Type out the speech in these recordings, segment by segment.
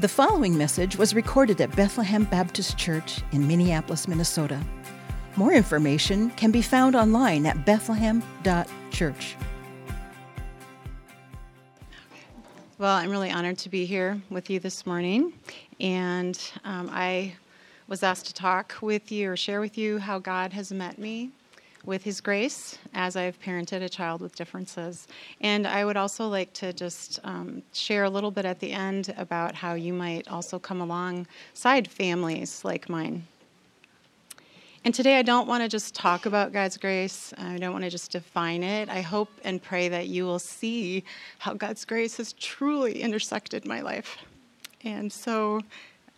The following message was recorded at Bethlehem Baptist Church in Minneapolis, Minnesota. More information can be found online at bethlehem.church. Well, I'm really honored to be here with you this morning, and um, I was asked to talk with you or share with you how God has met me with His grace as I've parented a child with differences. And I would also like to just um, share a little bit at the end about how you might also come alongside families like mine. And today I don't want to just talk about God's grace. I don't want to just define it. I hope and pray that you will see how God's grace has truly intersected my life. And so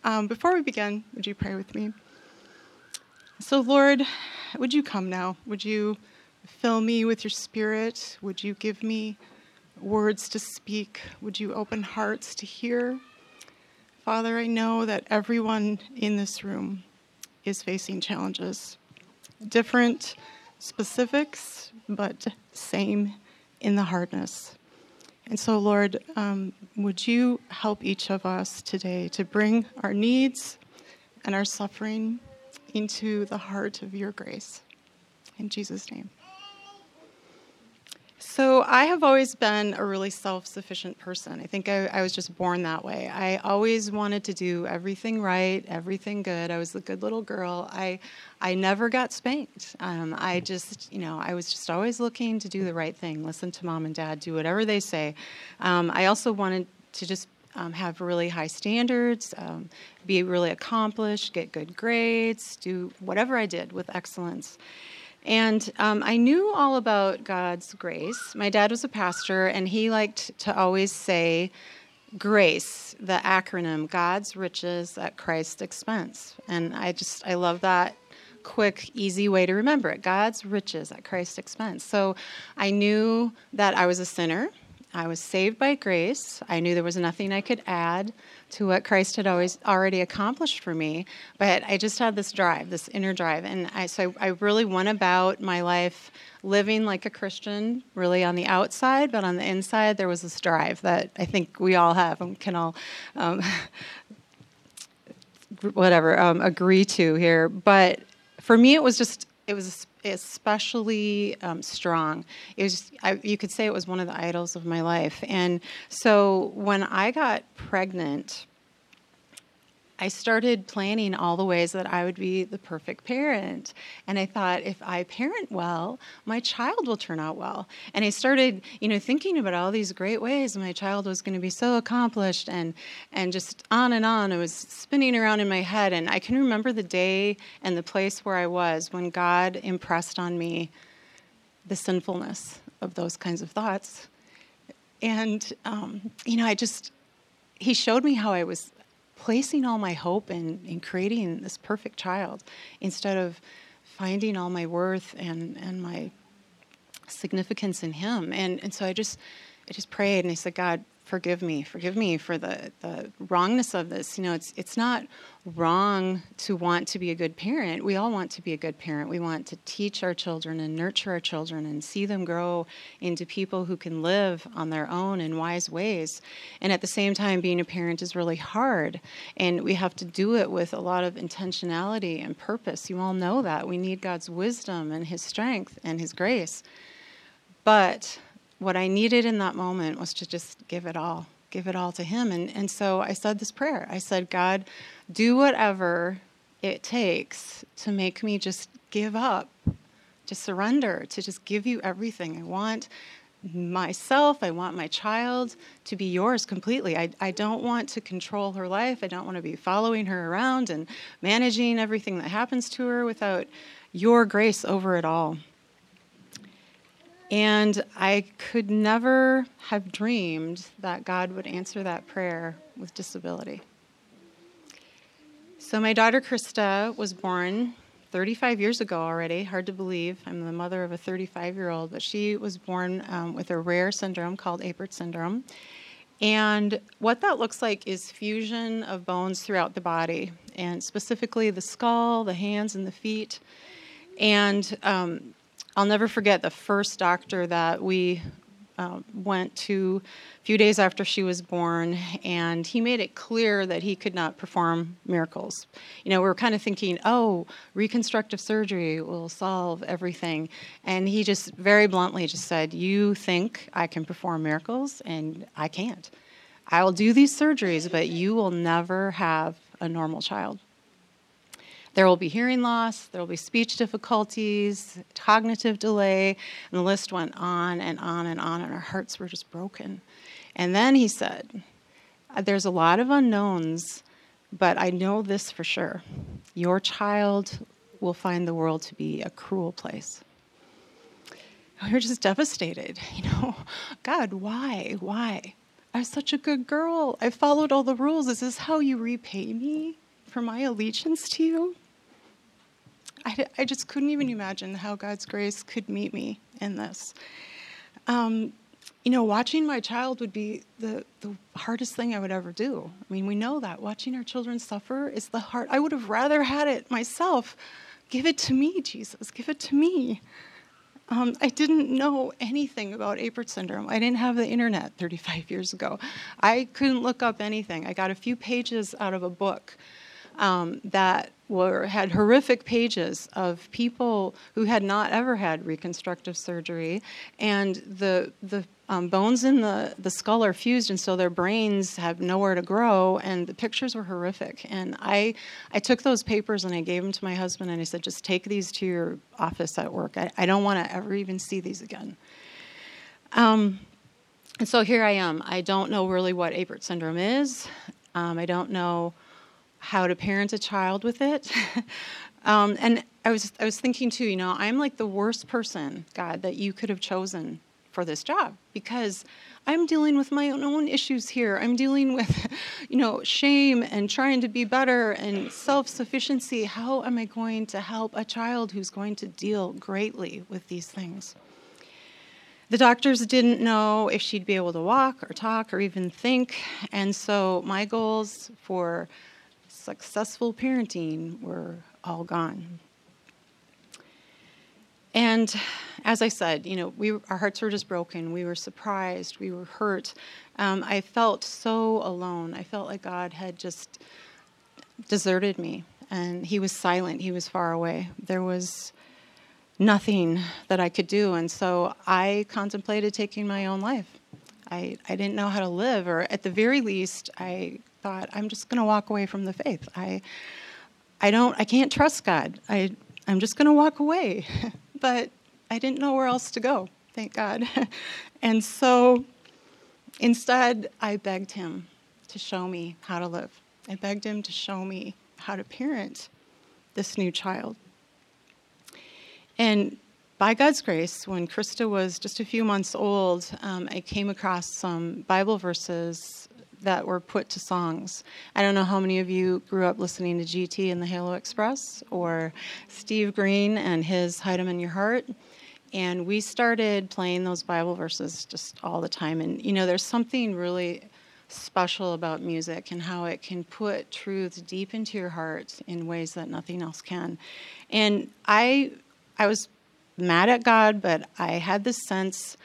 um, before we begin, would you pray with me? So, Lord, would you come now? Would you fill me with your spirit? Would you give me words to speak? Would you open hearts to hear? Father, I know that everyone in this room is facing challenges, different specifics, but same in the hardness. And so, Lord, um, would you help each of us today to bring our needs and our suffering into the heart of your grace. In Jesus' name. So, I have always been a really self sufficient person. I think I, I, was just born that way. I always wanted to do everything right, everything good. I was the good little girl. I, I never got spanked. Um, I just, you know, I was just always looking to do the right thing, listen to mom and dad, do whatever they say. Um, I also wanted to just um, have really high standards, um, be really accomplished, get good grades, do whatever I did with excellence. And um, I knew all about God's grace. My dad was a pastor, and he liked to always say, Grace, the acronym, God's riches at Christ's expense. And I just, I love that quick, easy way to remember it God's riches at Christ's expense. So I knew that I was a sinner. I was saved by grace. I knew there was nothing I could add to what Christ had always already accomplished for me, but I just had this drive, this inner drive, and I so I really went about my life living like a Christian, really on the outside, but on the inside there was this drive that I think we all have and can all. Um, whatever um, agree to here but for me it was just it was especially um, strong. It was, I, you could say it was one of the idols of my life. And so when I got pregnant, I started planning all the ways that I would be the perfect parent. And I thought, if I parent well, my child will turn out well. And I started, you know, thinking about all these great ways my child was going to be so accomplished and and just on and on. It was spinning around in my head. And I can remember the day and the place where I was when God impressed on me the sinfulness of those kinds of thoughts. And um, you know, I just he showed me how I was placing all my hope in, in creating this perfect child instead of finding all my worth and, and my significance in him. And, and so I just, I just prayed and I said, God, forgive me, forgive me for the, the wrongness of this. You know, it's, it's not wrong to want to be a good parent. We all want to be a good parent. We want to teach our children and nurture our children and see them grow into people who can live on their own in wise ways. And at the same time, being a parent is really hard. And we have to do it with a lot of intentionality and purpose. You all know that. We need God's wisdom and His strength and His grace. But what I needed in that moment was to just give it all, give it all to Him. And, and so I said this prayer I said, God, do whatever it takes to make me just give up, to surrender, to just give you everything. I want myself, I want my child to be yours completely. I, I don't want to control her life. I don't want to be following her around and managing everything that happens to her without your grace over it all. And I could never have dreamed that God would answer that prayer with disability. So, my daughter Krista was born 35 years ago already. Hard to believe. I'm the mother of a 35 year old, but she was born um, with a rare syndrome called Apert syndrome. And what that looks like is fusion of bones throughout the body, and specifically the skull, the hands, and the feet. And um, I'll never forget the first doctor that we uh, went to a few days after she was born, and he made it clear that he could not perform miracles. You know, we were kind of thinking, oh, reconstructive surgery will solve everything. And he just very bluntly just said, You think I can perform miracles, and I can't. I will do these surgeries, but you will never have a normal child. There will be hearing loss, there will be speech difficulties, cognitive delay, and the list went on and on and on, and our hearts were just broken. And then he said, There's a lot of unknowns, but I know this for sure. Your child will find the world to be a cruel place. We were just devastated. You know, God, why? Why? I was such a good girl. I followed all the rules. Is this how you repay me for my allegiance to you? I, I just couldn't even imagine how God's grace could meet me in this. Um, you know, watching my child would be the, the hardest thing I would ever do. I mean, we know that. Watching our children suffer is the hard. I would have rather had it myself. Give it to me, Jesus. Give it to me. Um, I didn't know anything about Apert syndrome. I didn't have the internet 35 years ago. I couldn't look up anything. I got a few pages out of a book um, that were had horrific pages of people who had not ever had reconstructive surgery, and the the um, bones in the, the skull are fused, and so their brains have nowhere to grow. And the pictures were horrific. And I I took those papers and I gave them to my husband, and I said, just take these to your office at work. I, I don't want to ever even see these again. Um, and so here I am. I don't know really what Apert syndrome is. Um, I don't know how to parent a child with it. um, and I was I was thinking too, you know, I'm like the worst person, God, that you could have chosen for this job because I'm dealing with my own issues here. I'm dealing with, you know, shame and trying to be better and self-sufficiency. How am I going to help a child who's going to deal greatly with these things? The doctors didn't know if she'd be able to walk or talk or even think, and so my goals for successful parenting were all gone. And as I said, you know, we our hearts were just broken. We were surprised. We were hurt. Um, I felt so alone. I felt like God had just deserted me, and He was silent. He was far away. There was nothing that I could do, and so I contemplated taking my own life. I, I didn't know how to live, or at the very least, I thought, I'm just going to walk away from the faith. I, I don't, I can't trust God. I, I'm just going to walk away. but I didn't know where else to go, thank God. and so instead, I begged him to show me how to live. I begged him to show me how to parent this new child. And by God's grace, when Krista was just a few months old, um, I came across some Bible verses that were put to songs. I don't know how many of you grew up listening to GT and the Halo Express or Steve Green and his "Hide 'em in Your Heart. And we started playing those Bible verses just all the time. And, you know, there's something really special about music and how it can put truths deep into your heart in ways that nothing else can. And I, I was mad at God, but I had this sense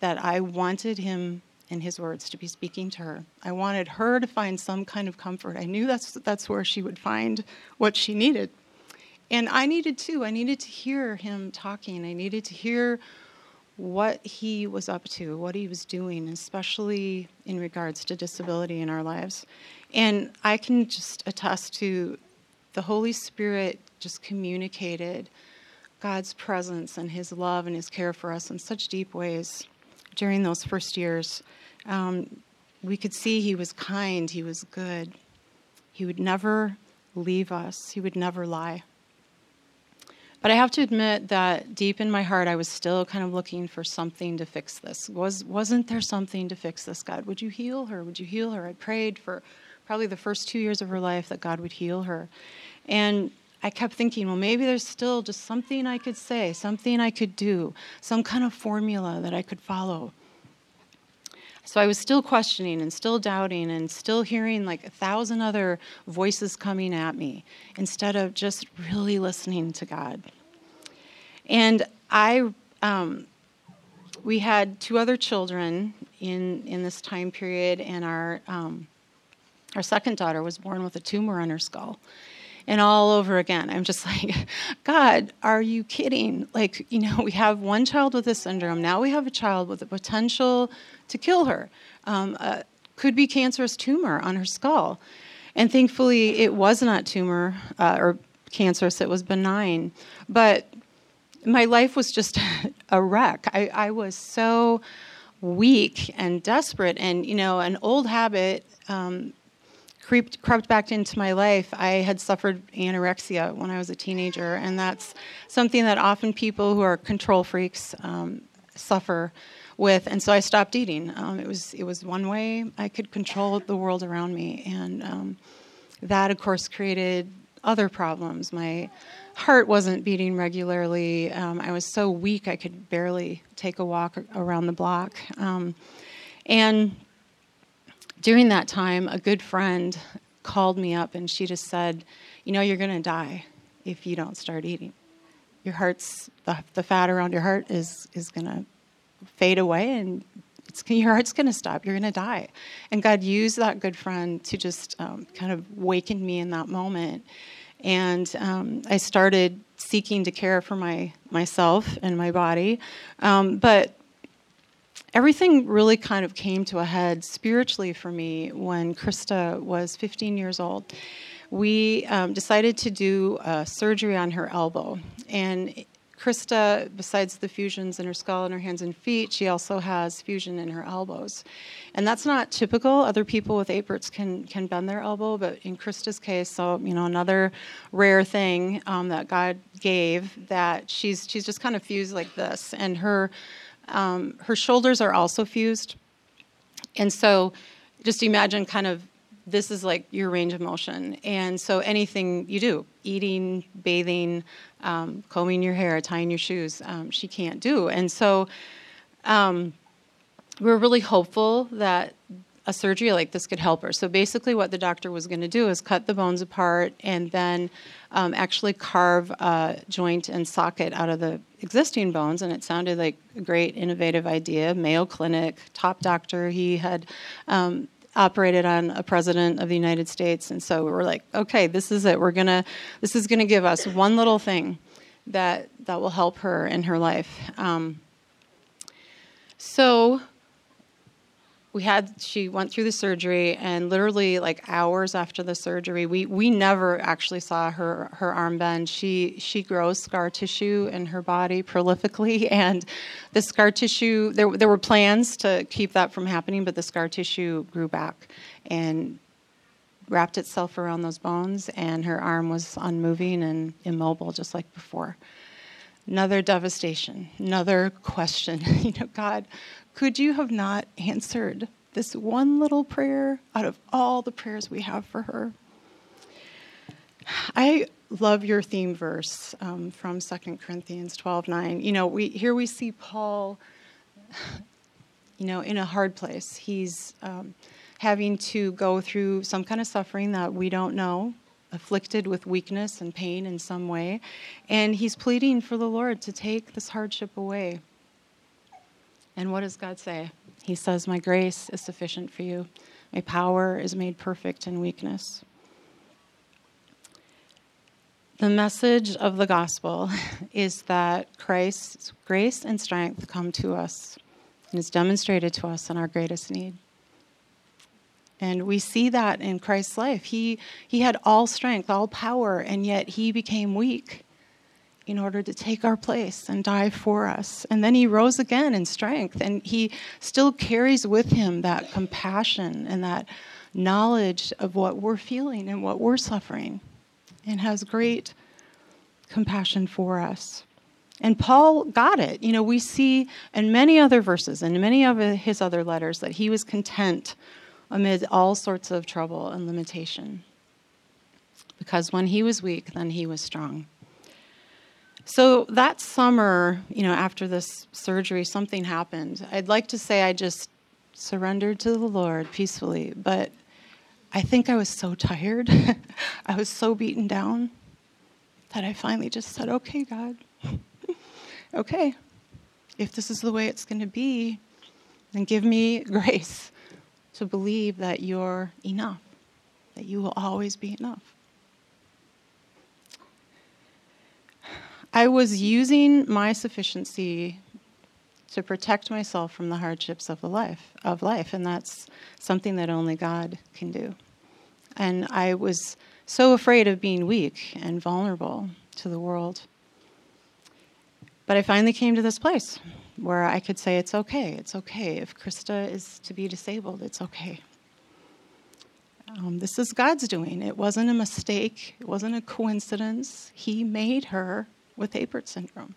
that I wanted Him in his words to be speaking to her. I wanted her to find some kind of comfort. I knew that's that's where she would find what she needed. And I needed too. I needed to hear him talking. I needed to hear what he was up to, what he was doing, especially in regards to disability in our lives. And I can just attest to the Holy Spirit just communicated God's presence and his love and his care for us in such deep ways during those first years. Um, we could see he was kind, he was good. He would never leave us, he would never lie. But I have to admit that deep in my heart, I was still kind of looking for something to fix this. Was, wasn't there something to fix this, God? Would you heal her? Would you heal her? I prayed for probably the first two years of her life that God would heal her. And I kept thinking, well, maybe there's still just something I could say, something I could do, some kind of formula that I could follow. So I was still questioning and still doubting and still hearing like a thousand other voices coming at me instead of just really listening to God. And I um, we had two other children in in this time period, and our um, our second daughter was born with a tumor on her skull. And all over again, I'm just like, God, are you kidding? Like, you know, we have one child with this syndrome. Now we have a child with the potential to kill her. Um, uh, could be cancerous tumor on her skull. And thankfully, it was not tumor uh, or cancerous, it was benign. But my life was just a wreck. I, I was so weak and desperate. And, you know, an old habit um, creeped, crept back into my life. I had suffered anorexia when I was a teenager, and that's something that often people who are control freaks um, suffer with. And so I stopped eating. Um, it was it was one way I could control the world around me, and um, that, of course, created other problems. My heart wasn't beating regularly. Um, I was so weak I could barely take a walk around the block, um, and during that time, a good friend called me up and she just said, You know, you're going to die if you don't start eating. Your heart's, the, the fat around your heart is, is going to fade away and your heart's going to stop. You're going to die. And God used that good friend to just um, kind of waken me in that moment. And um, I started seeking to care for my myself and my body. Um, but everything really kind of came to a head spiritually for me when Krista was 15 years old. We um, decided to do surgery on her elbow. And Krista, besides the fusions in her skull and her hands and feet, she also has fusion in her elbows. And that's not typical. Other people with Aperts can, can bend their elbow, but in Krista's case, so, you know, another rare thing um, that God gave that she's, she's just kind of fused like this. And her um, her shoulders are also fused. And so just imagine kind of this is like your range of motion. And so anything you do, eating, bathing, um, combing your hair, tying your shoes, um, she can't do. And so um, we're really hopeful that a surgery like this could help her. So basically, what the doctor was going to do is cut the bones apart and then um, actually carve a joint and socket out of the existing bones. And it sounded like a great innovative idea. Mayo Clinic, top doctor, he had. Um, operated on a president of the United States, and so we were like, okay, this is it. We're gonna, this is gonna give us one little thing that that will help her in her life. Um, so we had she went through the surgery and literally like hours after the surgery we we never actually saw her her arm bend. She she grows scar tissue in her body prolifically and the scar tissue there there were plans to keep that from happening but the scar tissue grew back and wrapped itself around those bones and her arm was unmoving and immobile just like before. Another devastation another question. You know god could you have not answered this one little prayer out of all the prayers we have for her? I love your theme verse um, from 2 Corinthians 12 9. You know, we, here we see Paul, you know, in a hard place. He's um, having to go through some kind of suffering that we don't know, afflicted with weakness and pain in some way. And he's pleading for the Lord to take this hardship away. And what does God say? He says, My grace is sufficient for you. My power is made perfect in weakness. The message of the gospel is that Christ's grace and strength come to us and is demonstrated to us in our greatest need. And we see that in Christ's life. He, he had all strength, all power, and yet he became weak in order to take our place and die for us. And then he rose again in strength, and he still carries with him that compassion and that knowledge of what we're feeling and what we're suffering, and has great compassion for us. And Paul got it. You know, we see in many other verses and many of his other letters that he was content amid all sorts of trouble and limitation. Because when he was weak, then he was strong. So that summer, you know, after this surgery, something happened. I'd like to say I just surrendered to the Lord peacefully, but I think I was so tired. I was so beaten down that I finally just said, okay, God, okay, if this is the way it's going to be, then give me grace to believe that you're enough, that you will always be enough. I was using my sufficiency to protect myself from the hardships of the life of life, and that's something that only God can do. And I was so afraid of being weak and vulnerable to the world. But I finally came to this place where I could say, it's okay, it's okay. If Krista is to be disabled, it's okay. Um, this is God's doing. It wasn't a mistake, it wasn't a coincidence. He made her with Apert syndrome.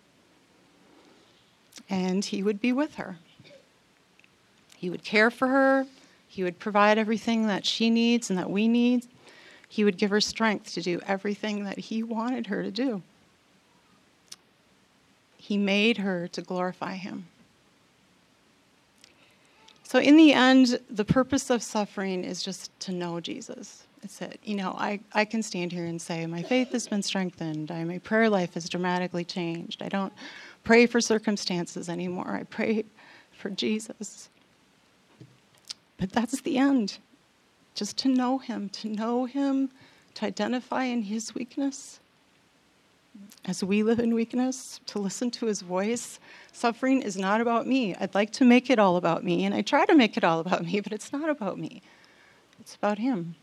And He would be with her. He would care for her, He would provide everything that she needs and that we need. He would give her strength to do everything that He wanted her to do. He made her to glorify Him. So, in the end, the purpose of suffering is just to know Jesus. It's it. You know, I, I can stand here and say, my faith has been strengthened. I, my prayer life has dramatically changed. I don't pray for circumstances anymore. I pray for Jesus. But that's the end. Just to know Him, to know Him, to identify in His weakness, as we live in weakness, to listen to his voice. Suffering is not about me. I'd like to make it all about me, and I try to make it all about me, but it's not about me. It's about him.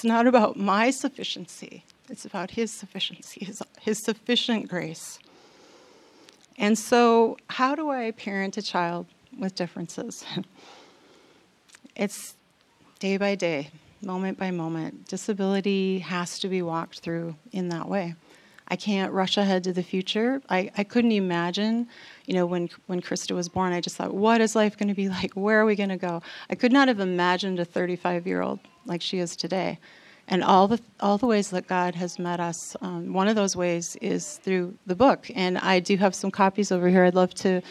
It's not about my sufficiency, it's about his sufficiency, his, his sufficient grace. And so, how do I parent a child with differences? it's day by day moment by moment. Disability has to be walked through in that way. I can't rush ahead to the future. I, I couldn't imagine, you know, when, when Krista was born, I just thought, what is life going to be like? Where are we going to go? I could not have imagined a 35 year old like she is today. And all the, all the ways that God has met us, um, one of those ways is through the book. And I do have some copies over here. I'd love to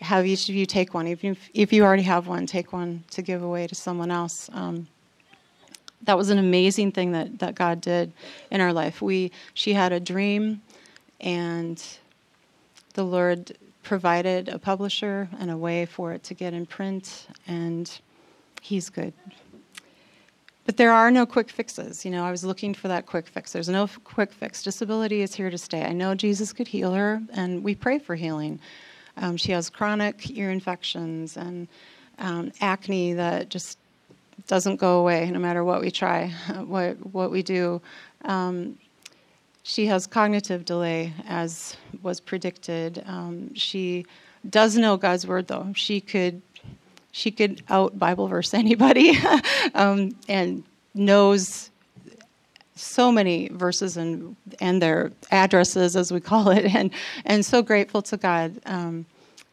have each of you take one. Even if, if you already have one, take one to give away to someone else. Um, that was an amazing thing that, that God did in our life. We she had a dream and the Lord provided a publisher and a way for it to get in print and he's good. But there are no quick fixes. You know, I was looking for that quick fix. There's no quick fix. Disability is here to stay. I know Jesus could heal her, and we pray for healing. Um, she has chronic ear infections and um, acne that just doesn't go away no matter what we try, what what we do. Um, she has cognitive delay, as was predicted. Um, she does know God's word, though. She could she could out Bible verse anybody, um, and knows so many verses and and their addresses, as we call it, and and so grateful to God. Um,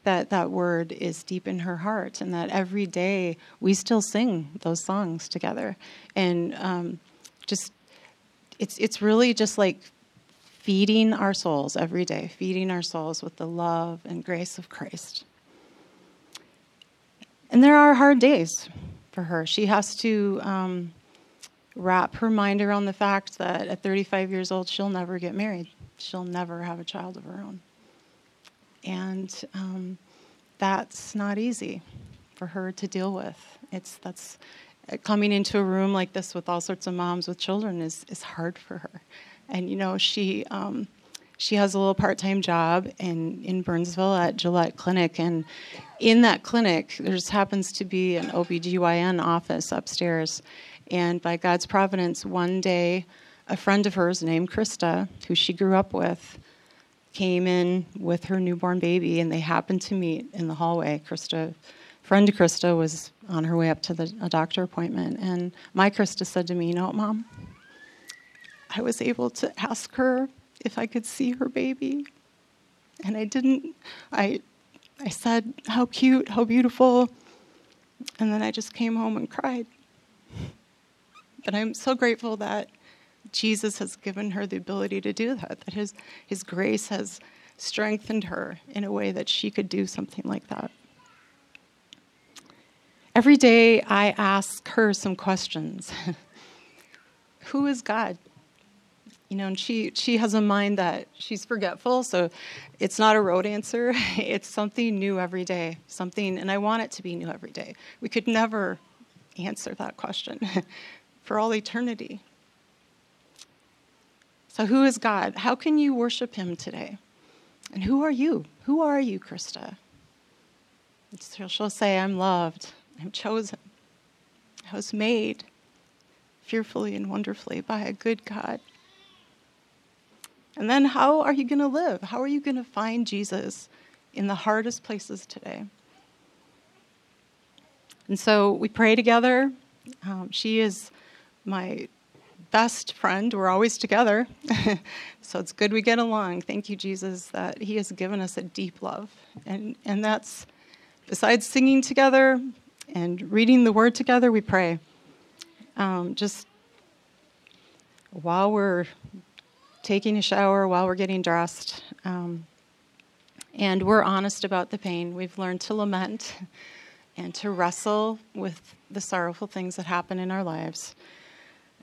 that that word is deep in her heart and that every day we still sing those songs together and um, just it's it's really just like feeding our souls every day feeding our souls with the love and grace of christ and there are hard days for her she has to um, wrap her mind around the fact that at 35 years old she'll never get married she'll never have a child of her own and um, that's not easy for her to deal with. It's that's coming into a room like this with all sorts of moms with children is is hard for her, and you know she. Um, she has a little part-time job in, in Burnsville at Gillette Clinic, and in that clinic, there just happens to be an OBGYN office upstairs. And by God's providence, one day, a friend of hers named Krista, who she grew up with, came in with her newborn baby, and they happened to meet in the hallway. Krista, friend Krista, was on her way up to the, a doctor appointment, and my Krista said to me, "You know what, Mom? I was able to ask her if I could see her baby, and I didn't. I, I said, "How cute, how beautiful," and then I just came home and cried. But I'm so grateful that Jesus has given her the ability to do that, that his, his grace has strengthened her in a way that she could do something like that. Every day I ask her some questions Who is God? You know, and she she has a mind that she's forgetful, so it's not a road answer. It's something new every day, something, and I want it to be new every day. We could never answer that question for all eternity. So, who is God? How can you worship Him today? And who are you? Who are you, Krista? she'll say, I'm loved, I'm chosen, I was made fearfully and wonderfully by a good God. And then how are you going to live? How are you going to find Jesus in the hardest places today? And so we pray together. Um, she is my best friend. We're always together. so it's good we get along. Thank you, Jesus, that He has given us a deep love. And, and that's, besides singing together and reading the Word together, we pray. Um, just while we're taking a shower while we're getting dressed. Um, and we're honest about the pain. We've learned to lament and to wrestle with the sorrowful things that happen in our lives.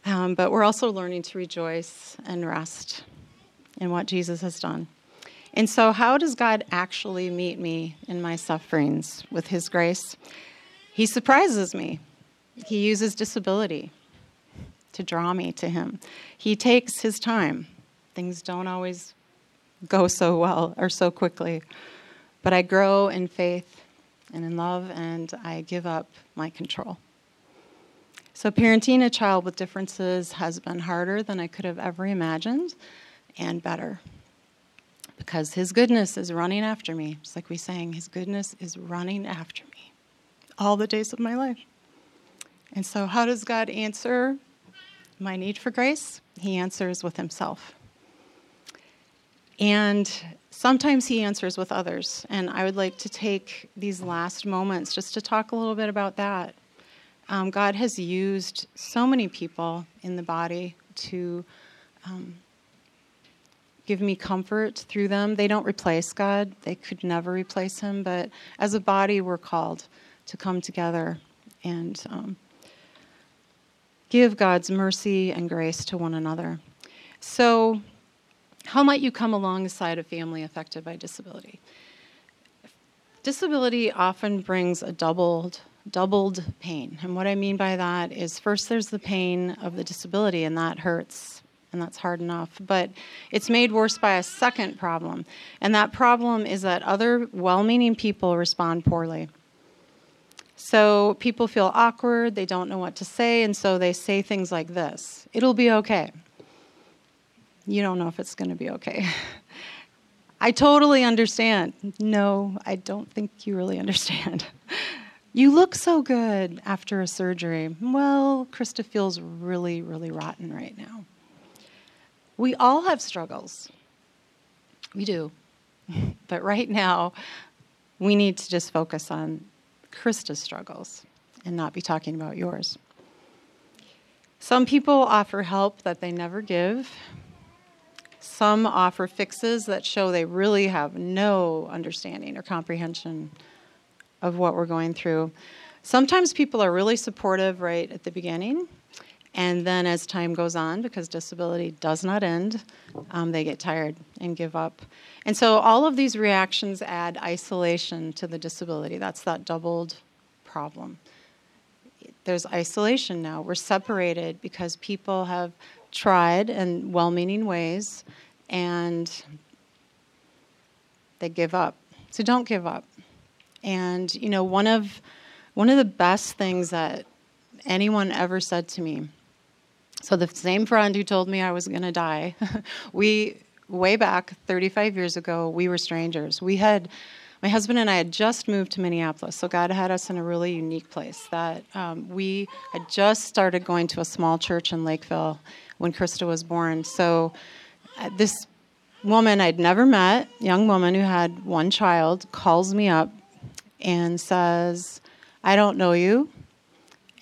Um, but we're also learning to rejoice and rest in what Jesus has done. And so, how does God actually meet me in my sufferings with His grace? He surprises me. He uses disability to draw me to Him. He takes His time things don't always go so well or so quickly. But I grow in faith and in love, and I give up my control. So, parenting a child with differences has been harder than I could have ever imagined and better because His goodness is running after me. It's like we sang, His goodness is running after me all the days of my life. And so, how does God answer my need for grace? He answers with Himself. And sometimes he answers with others. And I would like to take these last moments just to talk a little bit about that. Um, God has used so many people in the body to um, give me comfort through them. They don't replace God, they could never replace Him, but as a body, we're called to come together and um, give God's mercy and grace to one another. So, how might you come alongside a family affected by disability? Disability often brings a doubled doubled pain. And what I mean by that is first there's the pain of the disability and that hurts and that's hard enough, but it's made worse by a second problem. And that problem is that other well-meaning people respond poorly. So people feel awkward, they don't know what to say, and so they say things like this It'll be okay you don't know if it's going to be okay. I totally understand. No, I don't think you really understand. you look so good after a surgery. Well, Krista feels really, really rotten right now. We all have struggles. We do. but right now, we need to just focus on Krista's struggles and not be talking about yours. Some people offer help that they never give. Some offer fixes that show they really have no understanding or comprehension of what we're going through. Sometimes people are really supportive right at the beginning, and then as time goes on, because disability does not end, um, they get tired and give up. And so all of these reactions add isolation to the disability. That's that doubled problem. There's isolation now. We're separated because people have tried in well meaning ways and they give up. So don't give up. And you know, one of one of the best things that anyone ever said to me. So the same friend who told me I was going to die, we way back 35 years ago, we were strangers. We had my husband and I had just moved to Minneapolis, so God had us in a really unique place. That um, we had just started going to a small church in Lakeville when Krista was born. So uh, this woman I'd never met, young woman who had one child, calls me up and says, "I don't know you,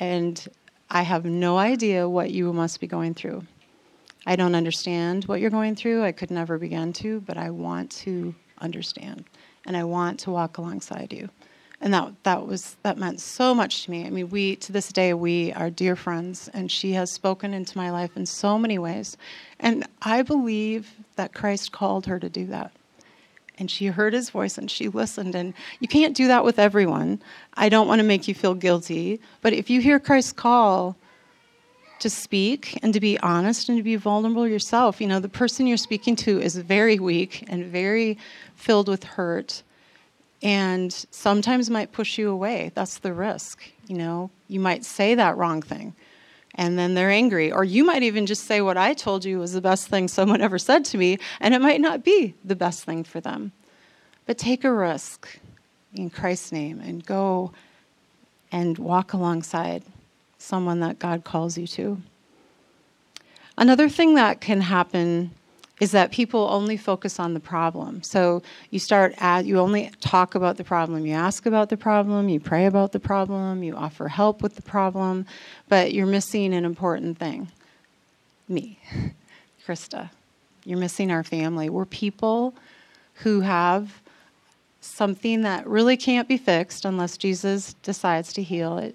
and I have no idea what you must be going through. I don't understand what you're going through. I could never begin to, but I want to understand." and I want to walk alongside you. And that that was that meant so much to me. I mean, we to this day we are dear friends, and she has spoken into my life in so many ways, and I believe that Christ called her to do that. And she heard his voice and she listened. And you can't do that with everyone. I don't want to make you feel guilty. But if you hear Christ's call to speak and to be honest and to be vulnerable yourself, you know, the person you're speaking to is very weak and very filled with hurt and sometimes might push you away. That's the risk. You know, you might say that wrong thing and then they're angry. Or you might even just say what I told you was the best thing someone ever said to me, and it might not be the best thing for them. But take a risk in Christ's name and go and walk alongside someone that God calls you to. Another thing that can happen is that people only focus on the problem. So you start at, you only talk about the problem, you ask about the problem, you pray about the problem, you offer help with the problem, but you're missing an important thing. Me, Krista. You're missing our family. We're people who have something that really can't be fixed unless Jesus decides to heal it.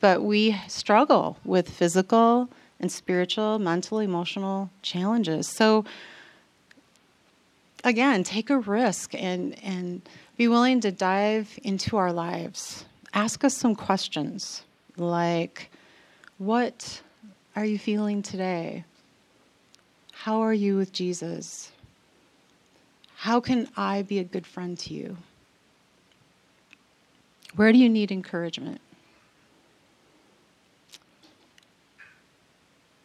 But we struggle with physical and spiritual, mental, emotional challenges. So, again, take a risk and, and be willing to dive into our lives. Ask us some questions like, What are you feeling today? How are you with Jesus? How can I be a good friend to you? Where do you need encouragement?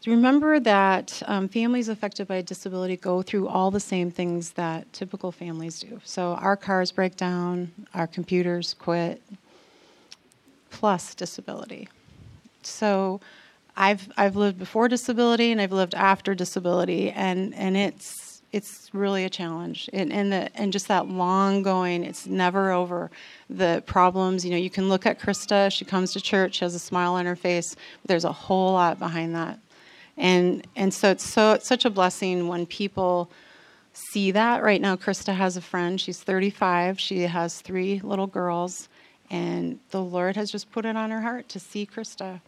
Remember that um, families affected by disability go through all the same things that typical families do. So our cars break down, our computers quit, plus disability. So I've I've lived before disability and I've lived after disability, and and it's it's really a challenge. And and, the, and just that long going, it's never over. The problems, you know, you can look at Krista. She comes to church, she has a smile on her face. But there's a whole lot behind that and and so it's so it's such a blessing when people see that. Right now krista has a friend. She's 35 she has three little girls. And the lord has just put it on her heart to see krista.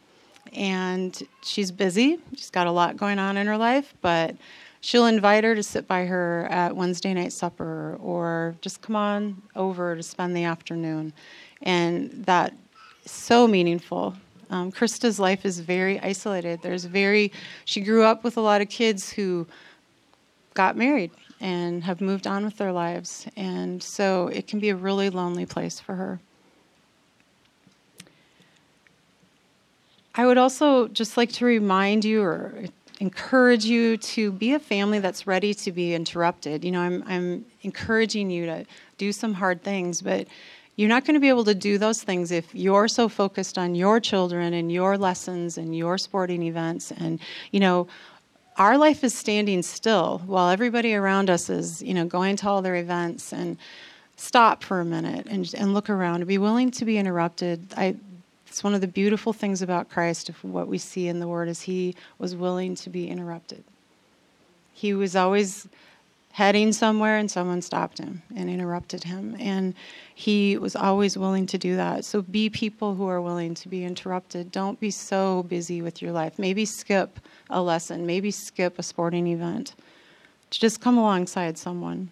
And she's busy. She's got a lot going on in her life but she'll invite her to sit by her at wednesday night supper or just come on over to spend the afternoon. And that so meaningful um, Krista's life is very isolated. There's very, she grew up with a lot of kids who got married and have moved on with their lives. And so it can be a really lonely place for her. I would also just like to remind you or encourage you to be a family that's ready to be interrupted. You know, I'm, I'm encouraging you to do some hard things, but you're not going to be able to do those things if you're so focused on your children and your lessons and your sporting events. And you know our life is standing still while everybody around us is you know going to all their events and stop for a minute and, and look around and be willing to be interrupted. I, it's one of the beautiful things about christ what we see in the word is he was willing to be interrupted. He was always heading somewhere and someone stopped him and interrupted him. And he was always willing to do that. So be people who are willing to be interrupted. Don't be so busy with your life. Maybe skip a lesson, maybe skip a sporting event. To just come alongside someone.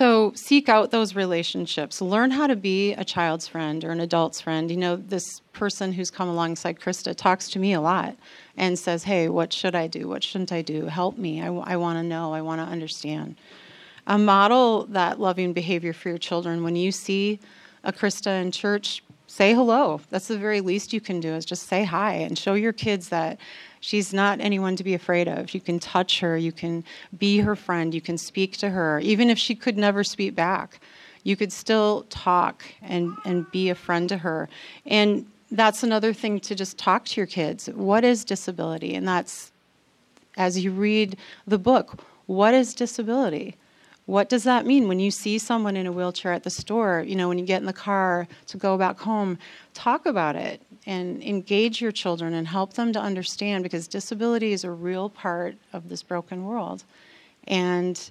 So seek out those relationships. Learn how to be a child's friend or an adult's friend. You know, this person who's come alongside Krista talks to me a lot and says, Hey, what should I do? What shouldn't I do? Help me. I want to know. I want to understand. A model that loving behavior for your children. When you see a Krista in church, say hello. That's the very least you can do is just say hi and show your kids that She's not anyone to be afraid of. You can touch her, you can be her friend, you can speak to her. Even if she could never speak back, you could still talk and, and be a friend to her. And that's another thing to just talk to your kids. What is disability? And that's as you read the book, what is disability? What does that mean when you see someone in a wheelchair at the store? You know, when you get in the car to go back home, talk about it and engage your children and help them to understand because disability is a real part of this broken world. And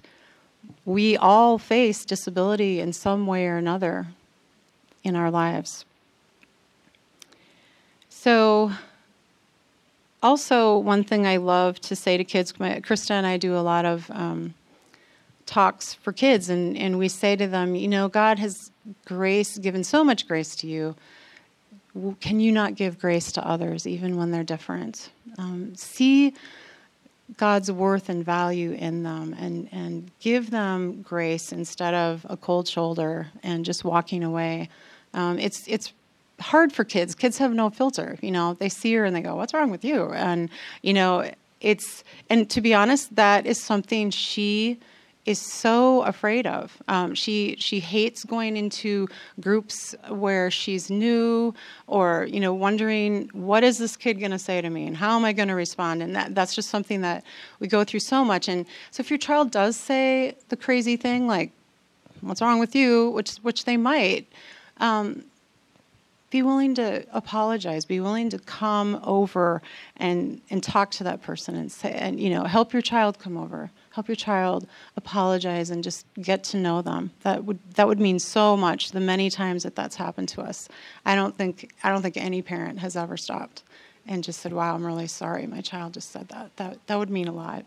we all face disability in some way or another in our lives. So, also, one thing I love to say to kids, Krista and I do a lot of um, talks for kids, and, and we say to them, you know, God has grace, given so much grace to you. Can you not give grace to others, even when they're different? Um, see God's worth and value in them and, and give them grace instead of a cold shoulder and just walking away. Um, it's, it's hard for kids. Kids have no filter. You know, they see her and they go, What's wrong with you? And, you know, it's, and to be honest, that is something she is so afraid of. Um, she she hates going into groups where she's new or you know wondering what is this kid going to say to me and how am I going to respond. And that that's just something that we go through so much. And so if your child does say the crazy thing like "What's wrong with you?" which which they might. Um, be willing to apologize be willing to come over and and talk to that person and say and you know help your child come over help your child apologize and just get to know them. That would that would mean so much. The many times that that's happened to us, I don't think I don't think any parent has ever stopped and just said, "Wow, I'm really sorry. My child just said that." That that would mean a lot.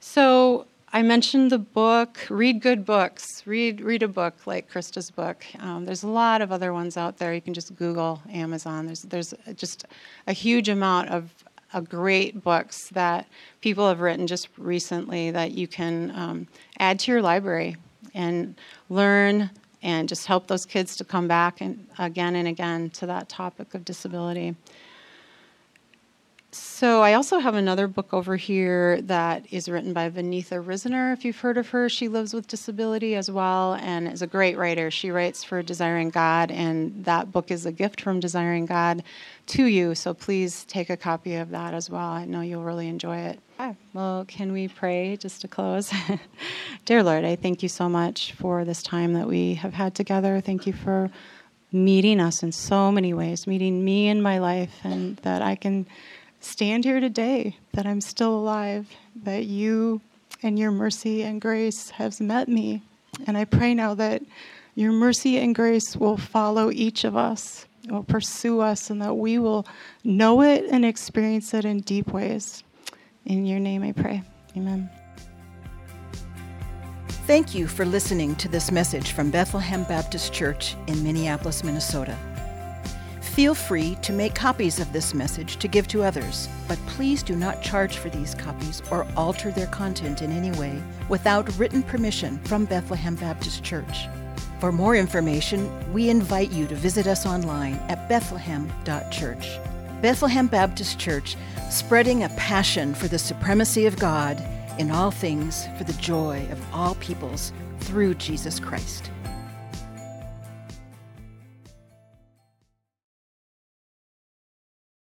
So I mentioned the book. Read good books. Read read a book like Krista's book. Um, there's a lot of other ones out there. You can just Google Amazon. There's there's just a huge amount of a great books that people have written just recently that you can um, add to your library and learn and just help those kids to come back and again and again to that topic of disability. So I also have another book over here that is written by Vaneetha Risner. If you've heard of her, she lives with disability as well and is a great writer. She writes for Desiring God, and that book is a gift from Desiring God to you. So please take a copy of that as well. I know you'll really enjoy it. Okay. Well, can we pray just to close? Dear Lord, I thank you so much for this time that we have had together. Thank you for meeting us in so many ways, meeting me in my life, and that I can stand here today, that I'm still alive, that you and your mercy and grace has met me. And I pray now that your mercy and grace will follow each of us, will pursue us, and that we will know it and experience it in deep ways. In your name I pray. Amen. Thank you for listening to this message from Bethlehem Baptist Church in Minneapolis, Minnesota. Feel free to make copies of this message to give to others, but please do not charge for these copies or alter their content in any way without written permission from Bethlehem Baptist Church. For more information, we invite you to visit us online at bethlehem.church. Bethlehem Baptist Church, spreading a passion for the supremacy of God in all things for the joy of all peoples through Jesus Christ.